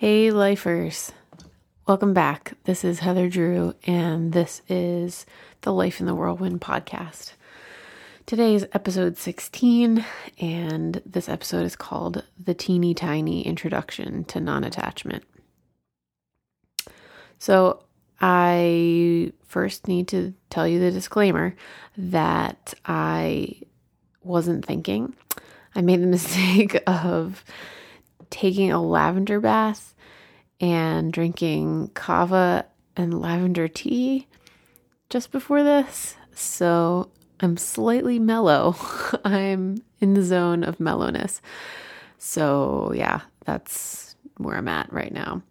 Hey, lifers. Welcome back. This is Heather Drew, and this is the Life in the Whirlwind podcast. Today is episode 16, and this episode is called The Teeny Tiny Introduction to Non Attachment. So, I first need to tell you the disclaimer that I wasn't thinking. I made the mistake of taking a lavender bath and drinking kava and lavender tea just before this. So I'm slightly mellow. I'm in the zone of mellowness. So yeah, that's where I'm at right now.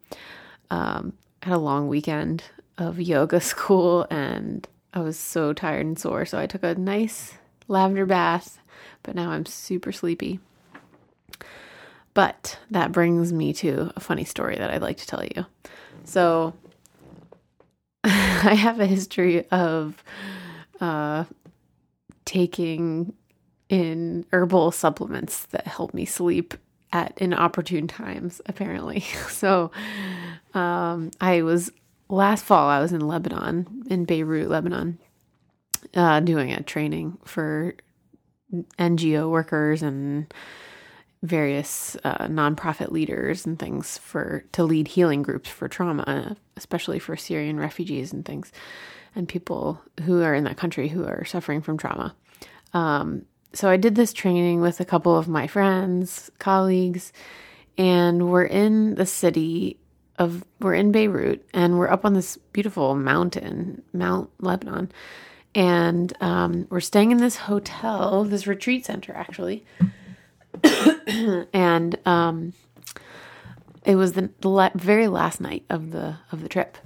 Um, I had a long weekend of yoga school and I was so tired and sore. So I took a nice lavender bath, but now I'm super sleepy. But that brings me to a funny story that I'd like to tell you. So, I have a history of uh, taking in herbal supplements that help me sleep at inopportune times, apparently. So, um, I was last fall, I was in Lebanon, in Beirut, Lebanon, uh, doing a training for NGO workers and various uh, nonprofit leaders and things for to lead healing groups for trauma, especially for Syrian refugees and things, and people who are in that country who are suffering from trauma. Um, so I did this training with a couple of my friends, colleagues, and we're in the city of we're in Beirut, and we're up on this beautiful mountain, Mount Lebanon. And um, we're staying in this hotel, this retreat center, actually and um, it was the, the la- very last night of the of the trip.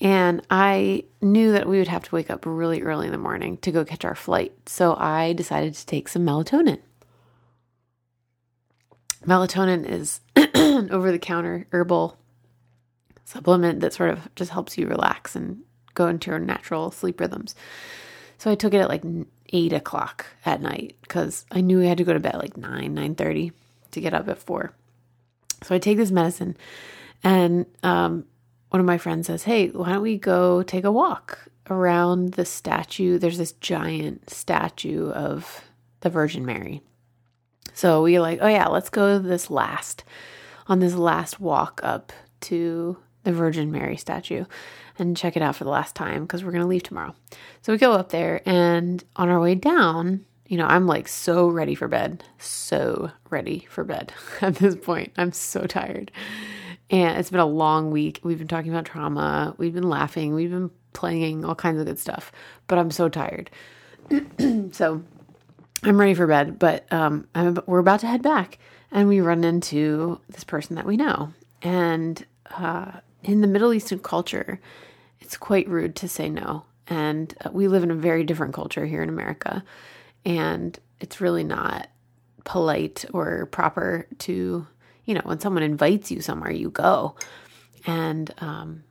And I knew that we would have to wake up really early in the morning to go catch our flight. So I decided to take some melatonin. Melatonin is an over the counter herbal supplement that sort of just helps you relax and go into your natural sleep rhythms. So I took it at like eight o'clock at night because I knew I had to go to bed like nine, nine thirty to get up at four. So I take this medicine, and um, one of my friends says, "Hey, why don't we go take a walk around the statue? There's this giant statue of the Virgin Mary." So we are like, "Oh yeah, let's go this last on this last walk up to the Virgin Mary statue." and check it out for the last time because we're going to leave tomorrow. So we go up there, and on our way down, you know, I'm like so ready for bed, so ready for bed at this point. I'm so tired. And it's been a long week. We've been talking about trauma, we've been laughing, we've been playing all kinds of good stuff, but I'm so tired. so I'm ready for bed, but um, I'm, we're about to head back, and we run into this person that we know. And uh, in the Middle Eastern culture, it's quite rude to say no. And uh, we live in a very different culture here in America. And it's really not polite or proper to, you know, when someone invites you somewhere, you go. And, um,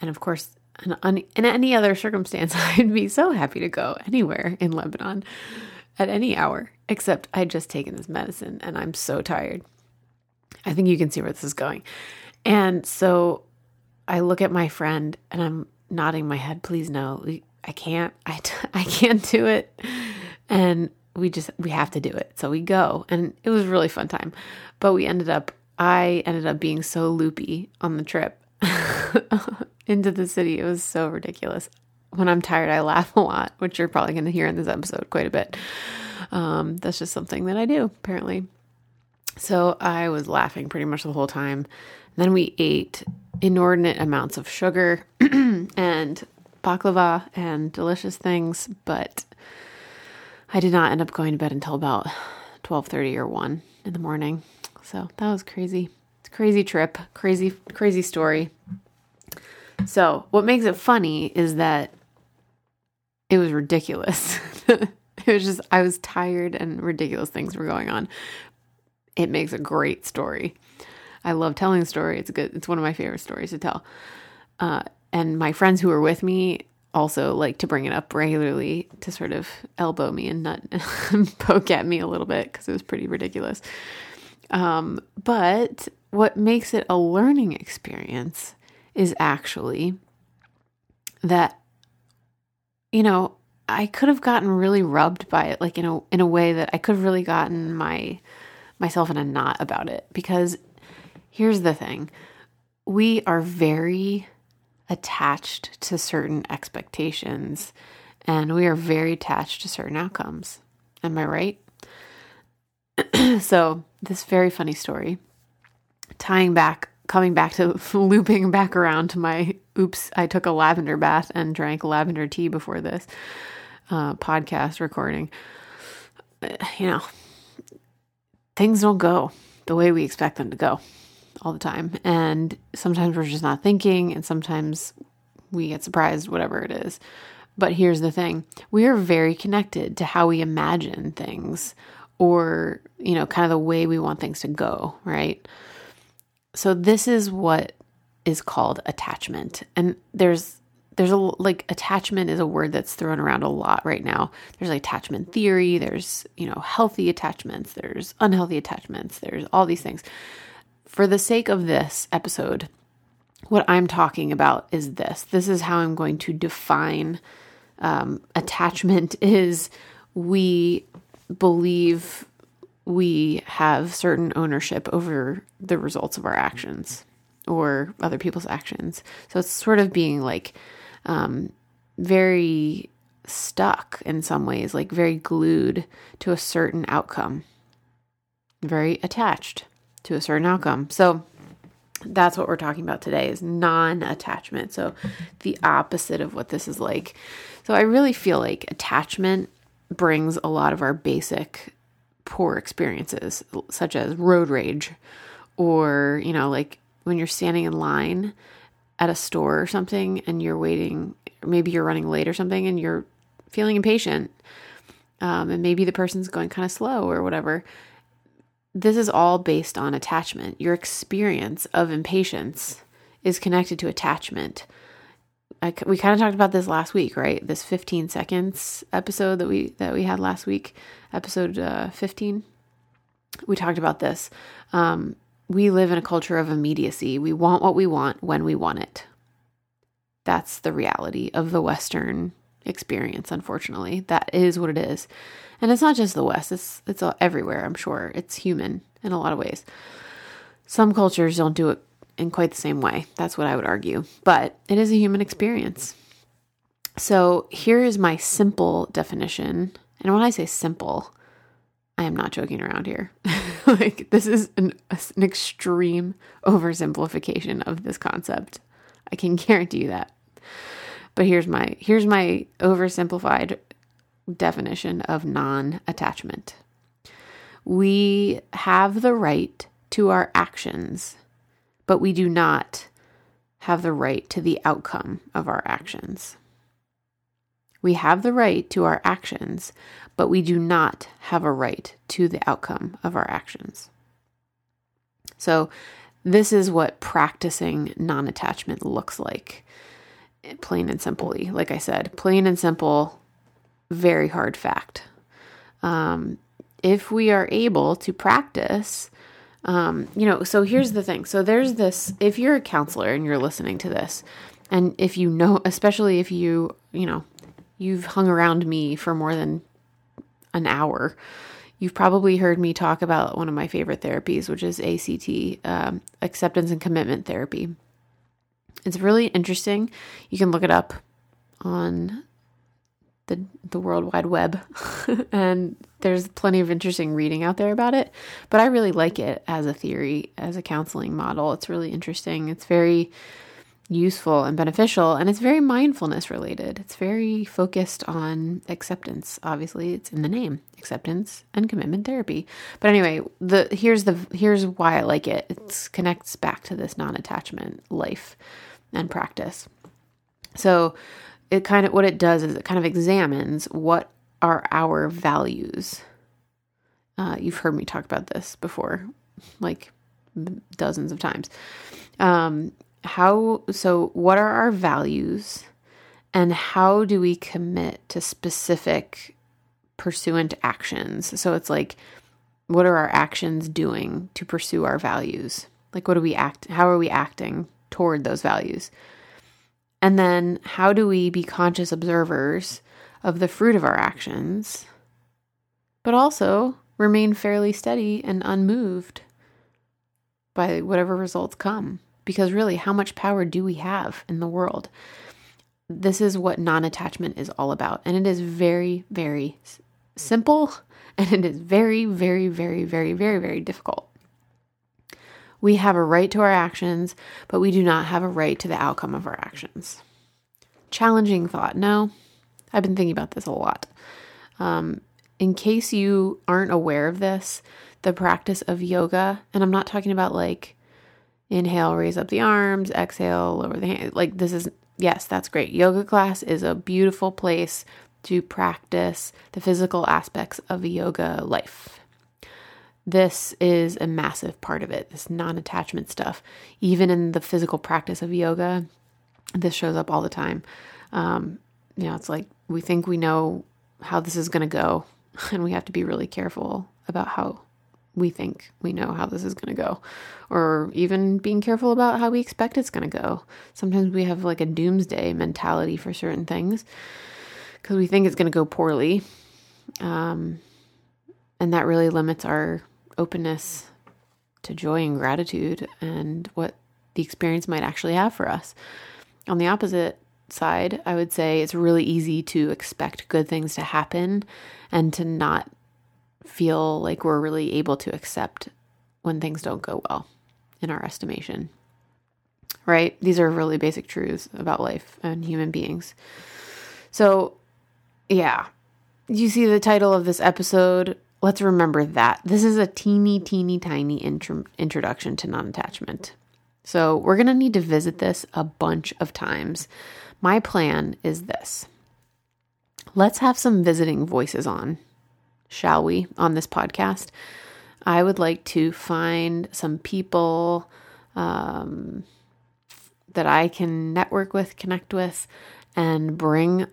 and of course, in, in any other circumstance, I'd be so happy to go anywhere in Lebanon at any hour, except I'd just taken this medicine and I'm so tired. I think you can see where this is going. And so I look at my friend and I'm nodding my head, please no, I can't, I, I can't do it. And we just, we have to do it. So we go and it was really fun time. But we ended up, I ended up being so loopy on the trip into the city. It was so ridiculous. When I'm tired, I laugh a lot, which you're probably going to hear in this episode quite a bit. Um, that's just something that I do, apparently. So I was laughing pretty much the whole time. Then we ate inordinate amounts of sugar and baklava and delicious things, but I did not end up going to bed until about 12:30 or 1 in the morning. So, that was crazy. It's crazy trip, crazy crazy story. So, what makes it funny is that it was ridiculous. it was just I was tired and ridiculous things were going on. It makes a great story. I love telling the story. It's good. It's one of my favorite stories to tell. Uh, and my friends who were with me also like to bring it up regularly to sort of elbow me and nut poke at me a little bit because it was pretty ridiculous. Um, but what makes it a learning experience is actually that, you know, I could have gotten really rubbed by it, like in a in a way that I could have really gotten my myself in a knot about it. Because here's the thing: we are very attached to certain expectations, and we are very attached to certain outcomes. Am I right? so, this very funny story, tying back, coming back to looping back around to my oops, I took a lavender bath and drank lavender tea before this uh, podcast recording, you know, things don't go the way we expect them to go all the time. And sometimes we're just not thinking, and sometimes we get surprised, whatever it is. But here's the thing we are very connected to how we imagine things or, you know, kind of the way we want things to go, right? So, this is what is called attachment. And there's there's a like attachment is a word that's thrown around a lot right now. There's like attachment theory, there's, you know, healthy attachments, there's unhealthy attachments, there's all these things. For the sake of this episode, what I'm talking about is this. This is how I'm going to define um, attachment is we believe we have certain ownership over the results of our actions or other people's actions. So it's sort of being like um, very stuck in some ways, like very glued to a certain outcome, very attached to a certain outcome. So that's what we're talking about today is non-attachment. So the opposite of what this is like. So I really feel like attachment brings a lot of our basic poor experiences such as road rage or, you know, like when you're standing in line at a store or something and you're waiting, maybe you're running late or something and you're feeling impatient, um, and maybe the person's going kind of slow or whatever. This is all based on attachment. Your experience of impatience is connected to attachment. I, we kind of talked about this last week, right? This 15 seconds episode that we that we had last week, episode uh, 15. We talked about this. Um, we live in a culture of immediacy. We want what we want when we want it. That's the reality of the Western experience, unfortunately. That is what it is. And it's not just the West, it's, it's everywhere, I'm sure. It's human in a lot of ways. Some cultures don't do it in quite the same way. That's what I would argue. But it is a human experience. So here is my simple definition. And when I say simple, I am not joking around here. like, this is an, an extreme oversimplification of this concept. I can guarantee you that. But here's my here's my oversimplified definition of non-attachment. We have the right to our actions, but we do not have the right to the outcome of our actions. We have the right to our actions, but we do not have a right to the outcome of our actions. So, this is what practicing non attachment looks like, plain and simply. Like I said, plain and simple, very hard fact. Um, if we are able to practice, um, you know, so here's the thing. So there's this, if you're a counselor and you're listening to this, and if you know, especially if you, you know, you've hung around me for more than an hour, you've probably heard me talk about one of my favorite therapies, which is ACT, um, acceptance and commitment therapy. It's really interesting. You can look it up on the the World Wide Web, and there's plenty of interesting reading out there about it. But I really like it as a theory, as a counseling model. It's really interesting. It's very useful and beneficial and it's very mindfulness related it's very focused on acceptance obviously it's in the name acceptance and commitment therapy but anyway the here's the here's why i like it it connects back to this non-attachment life and practice so it kind of what it does is it kind of examines what are our values uh, you've heard me talk about this before like dozens of times um, how so what are our values and how do we commit to specific pursuant actions so it's like what are our actions doing to pursue our values? Like, what do we act? How are we acting toward those values? And then, how do we be conscious observers of the fruit of our actions, but also remain fairly steady and unmoved by whatever results come? Because really, how much power do we have in the world? This is what non attachment is all about. And it is very, very simple and it is very, very, very, very, very, very difficult. We have a right to our actions, but we do not have a right to the outcome of our actions. Challenging thought. No, I've been thinking about this a lot. Um, in case you aren't aware of this, the practice of yoga, and I'm not talking about like inhale, raise up the arms, exhale, lower the hand. Like, this is, yes, that's great. Yoga class is a beautiful place to practice the physical aspects of yoga life. This is a massive part of it, this non attachment stuff. Even in the physical practice of yoga, this shows up all the time. Um, you know, it's like we think we know how this is going to go, and we have to be really careful about how we think we know how this is going to go, or even being careful about how we expect it's going to go. Sometimes we have like a doomsday mentality for certain things because we think it's going to go poorly. Um, and that really limits our openness to joy and gratitude and what the experience might actually have for us. On the opposite side, I would say it's really easy to expect good things to happen and to not feel like we're really able to accept when things don't go well in our estimation. Right? These are really basic truths about life and human beings. So, yeah. You see the title of this episode? Let's remember that. This is a teeny, teeny, tiny intro- introduction to non attachment. So we're going to need to visit this a bunch of times. My plan is this let's have some visiting voices on, shall we, on this podcast? I would like to find some people um, that I can network with, connect with, and bring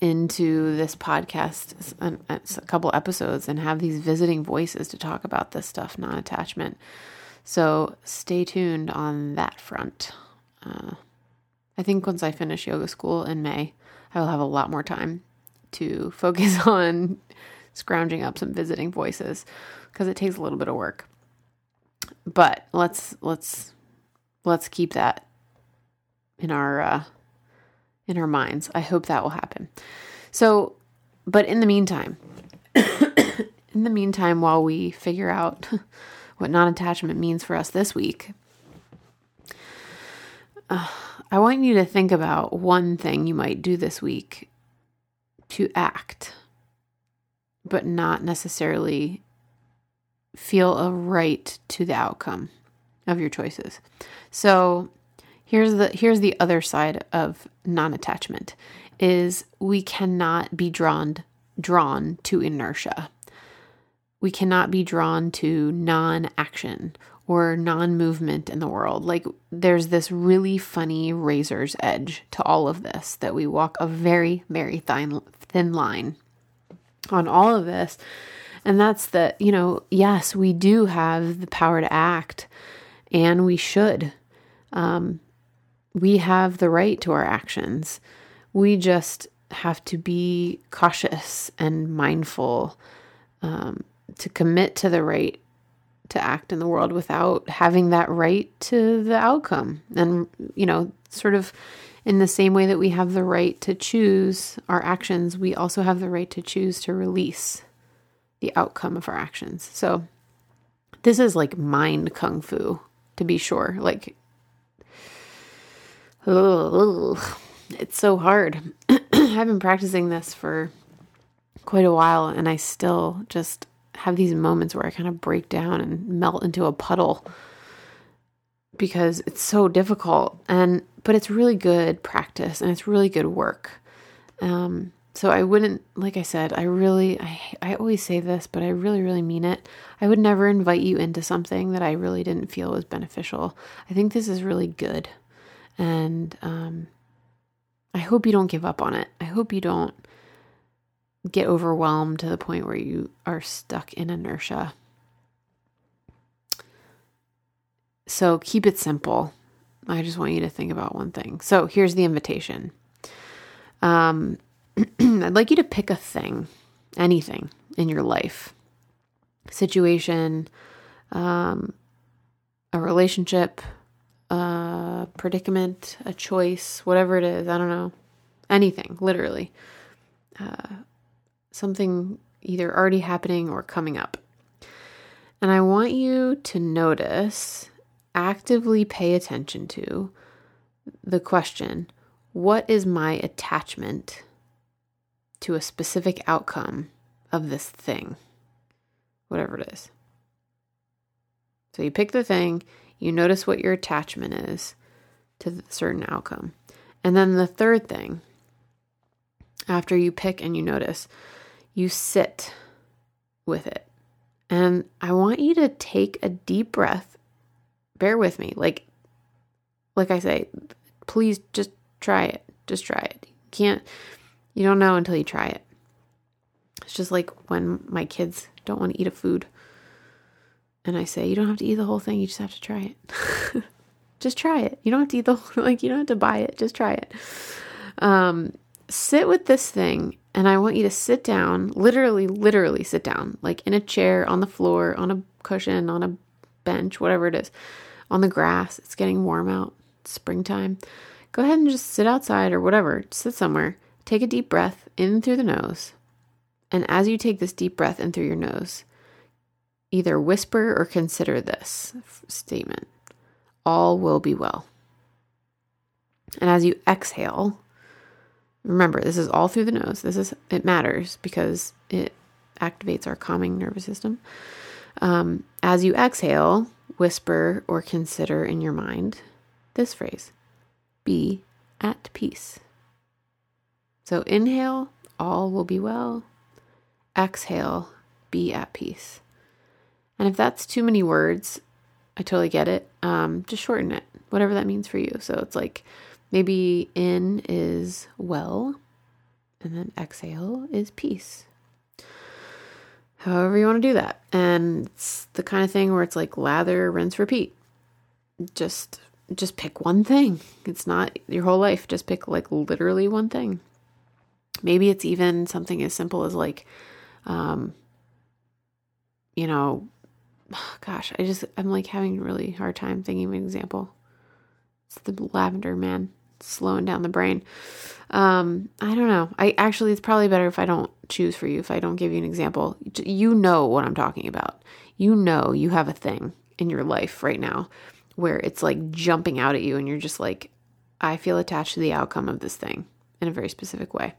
into this podcast a, couple episodes and have these visiting voices to talk about this stuff, non attachment. So stay tuned on that front. Uh, I think once I finish yoga school in May, I will have a lot more time to focus on scrounging up some visiting voices because it takes a little bit of work. But let's let's let's keep that in our uh, in our minds. I hope that will happen. So, but in the meantime, in the meantime, while we figure out what non attachment means for us this week, uh, I want you to think about one thing you might do this week to act, but not necessarily feel a right to the outcome of your choices. So, here's the here's the other side of non-attachment is we cannot be drawn drawn to inertia. We cannot be drawn to non-action or non-movement in the world. Like there's this really funny razor's edge to all of this that we walk a very very thin thin line on all of this. And that's that, you know, yes, we do have the power to act and we should. Um, we have the right to our actions. We just have to be cautious and mindful um, to commit to the right to act in the world without having that right to the outcome. And, you know, sort of in the same way that we have the right to choose our actions, we also have the right to choose to release the outcome of our actions. So, this is like mind kung fu, to be sure. Like, oh, it's so hard. I've been practicing this for quite a while and I still just have these moments where I kind of break down and melt into a puddle because it's so difficult and but it's really good practice and it's really good work. Um, so I wouldn't like I said, I really I I always say this, but I really really mean it. I would never invite you into something that I really didn't feel was beneficial. I think this is really good. And um, I hope you don't give up on it. I hope you don't get overwhelmed to the point where you are stuck in inertia. So keep it simple. I just want you to think about one thing. So here's the invitation. Um, I'd like you to pick a thing, anything in your life, situation, um, a relationship, a predicament, a choice, whatever it is. I don't know. Anything, literally. Uh, something either already happening or coming up. And I want you to notice, actively pay attention to the question what is my attachment to a specific outcome of this thing, whatever it is? So you pick the thing, you notice what your attachment is to the certain outcome. And then the third thing, after you pick and you notice, you sit with it. And I want you to take a deep breath. Bear with me. Like like I say, please just try it. Just try it. You can't you don't know until you try it. It's just like when my kids don't want to eat a food and I say, you don't have to eat the whole thing, you just have to try it. just try it. You don't have to eat the whole like you don't have to buy it, just try it. Um sit with this thing and I want you to sit down, literally, literally sit down, like in a chair, on the floor, on a cushion, on a bench, whatever it is, on the grass. It's getting warm out, springtime. Go ahead and just sit outside or whatever, sit somewhere. Take a deep breath in through the nose. And as you take this deep breath in through your nose, either whisper or consider this statement All will be well. And as you exhale, Remember, this is all through the nose. This is it matters because it activates our calming nervous system. Um, as you exhale, whisper or consider in your mind this phrase: "Be at peace." So inhale, all will be well. Exhale, be at peace. And if that's too many words, I totally get it. Um, just shorten it, whatever that means for you. So it's like Maybe in is well, and then exhale is peace. However, you want to do that. And it's the kind of thing where it's like lather, rinse, repeat. Just just pick one thing. It's not your whole life. Just pick like literally one thing. Maybe it's even something as simple as like um you know, gosh, I just I'm like having a really hard time thinking of an example. It's the lavender man slowing down the brain. Um, I don't know. I actually, it's probably better if I don't choose for you, if I don't give you an example. You know what I'm talking about. You know you have a thing in your life right now where it's like jumping out at you and you're just like, I feel attached to the outcome of this thing in a very specific way.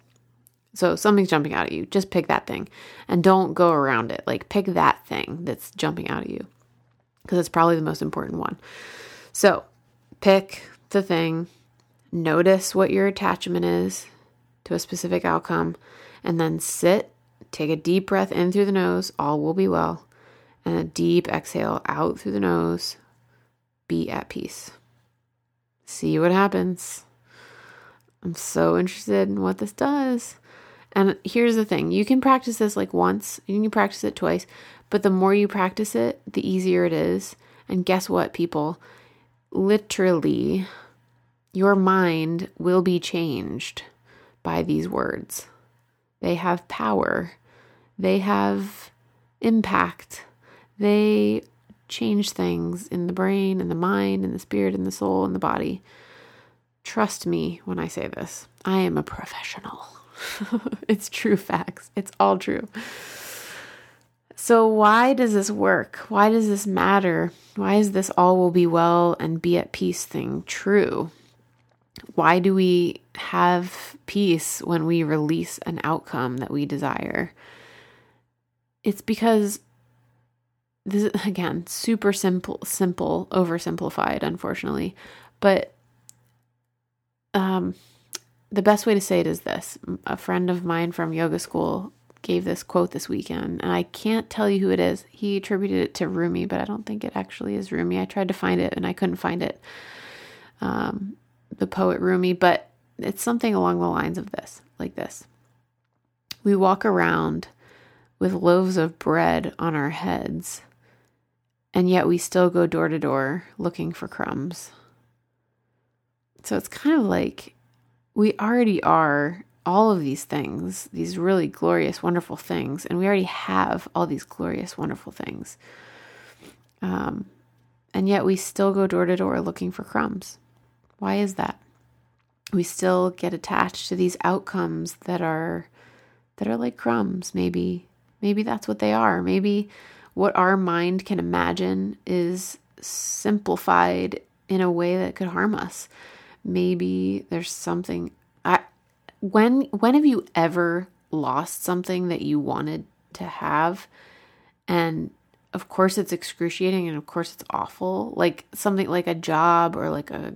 So something's jumping out at you. Just pick that thing and don't go around it. Like pick that thing that's jumping out at you because it's probably the most important one. So pick the thing Notice what your attachment is to a specific outcome, and then sit, take a deep breath in through the nose, all will be well, and a deep exhale out through the nose, be at peace. See what happens. I'm so interested in what this does. And here's the thing you can practice this like once, you can practice it twice, but the more you practice it, the easier it is. And guess what, people? Literally, your mind will be changed by these words. They have power, they have impact, they change things in the brain and the mind and the spirit and the soul and the body. Trust me when I say this. I am a professional. it's true facts. It's all true. So, why does this work? Why does this matter? Why is this all will be well and be at peace thing true? Why do we have peace when we release an outcome that we desire? It's because this is again super simple simple oversimplified unfortunately but um the best way to say it is this a friend of mine from yoga school gave this quote this weekend and i can't tell you who it is he attributed it to rumi but i don't think it actually is rumi i tried to find it and i couldn't find it um the poet Rumi, but it's something along the lines of this, like this. We walk around with loaves of bread on our heads, And yet we still go door to door looking for crumbs. So it's kind of like we already are all of these things, these really glorious, wonderful things, and we already have all these glorious, wonderful things. Um, and yet we still go door to door looking for crumbs. Why is that? We still get attached to these outcomes that are that are like crumbs. Maybe maybe that's what they are. Maybe what our mind can imagine is simplified in a way that could harm us. Maybe there's something I when when have you ever lost something that you wanted to have? And of course it's excruciating and of course it's awful. Like something like a job or like a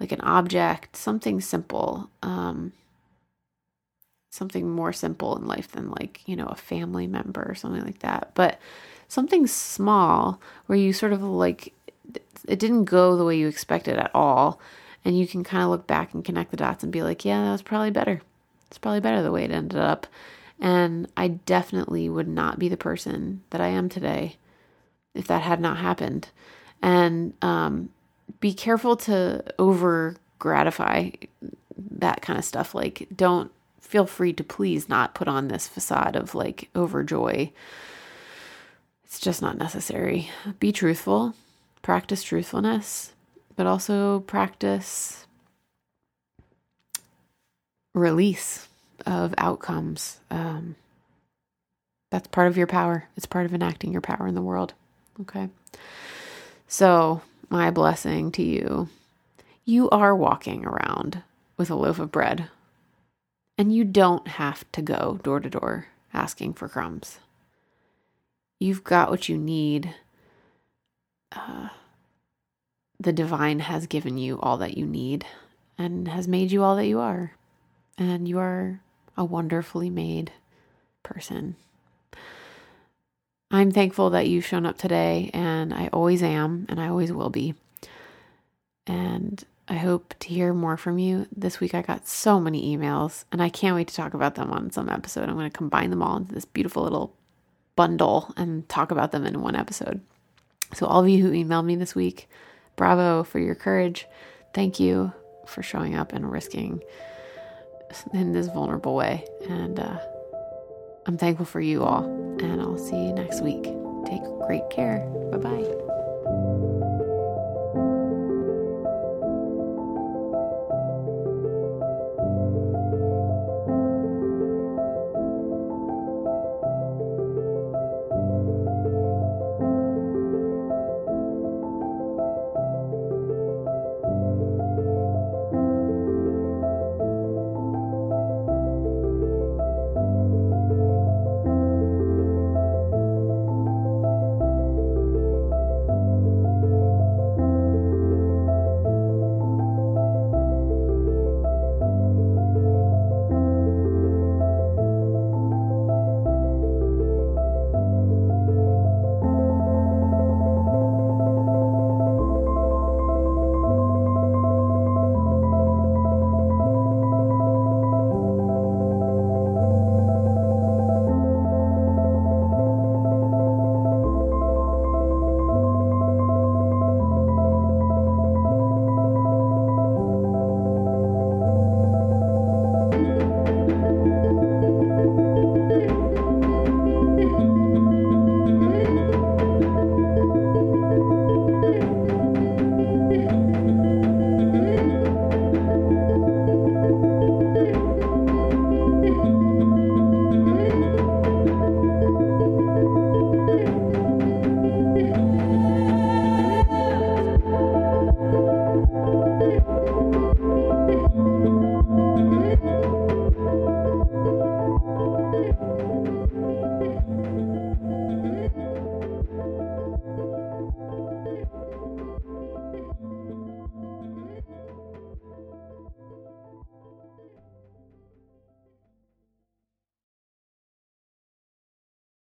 like an object something simple um something more simple in life than like you know a family member or something like that. But something small where you sort of like it didn't go the way you expected at all and you can kind of look back and connect the dots and be like, yeah, that was probably better. It's probably better the way it ended up. And I definitely would not be the person that I am today if that had not happened. And um, be careful to over gratify that kind of stuff. Like, don't feel free to please not put on this facade of like overjoy. It's just not necessary. Be truthful, practice truthfulness, but also practice release of outcomes. Um, that's part of your power. It's part of enacting your power in the world. Okay. So, my blessing to you you are walking around with a loaf of bread, and you don't have to go door to door asking for crumbs. You've got what you need. Uh, the divine has given you all that you need and has made you all that you are. And you are a wonderfully made person. I'm thankful that you've shown up today, and I always am, and I always will be. And I hope to hear more from you. This week I got so many emails, and I can't wait to talk about them on some episode. I'm going to combine them all into this beautiful little bundle and talk about them in one episode. So, all of you who emailed me this week, bravo for your courage. Thank you for showing up and risking in this vulnerable way. And uh, I'm thankful for you all. And I'll see you next week. Take great care. Bye bye.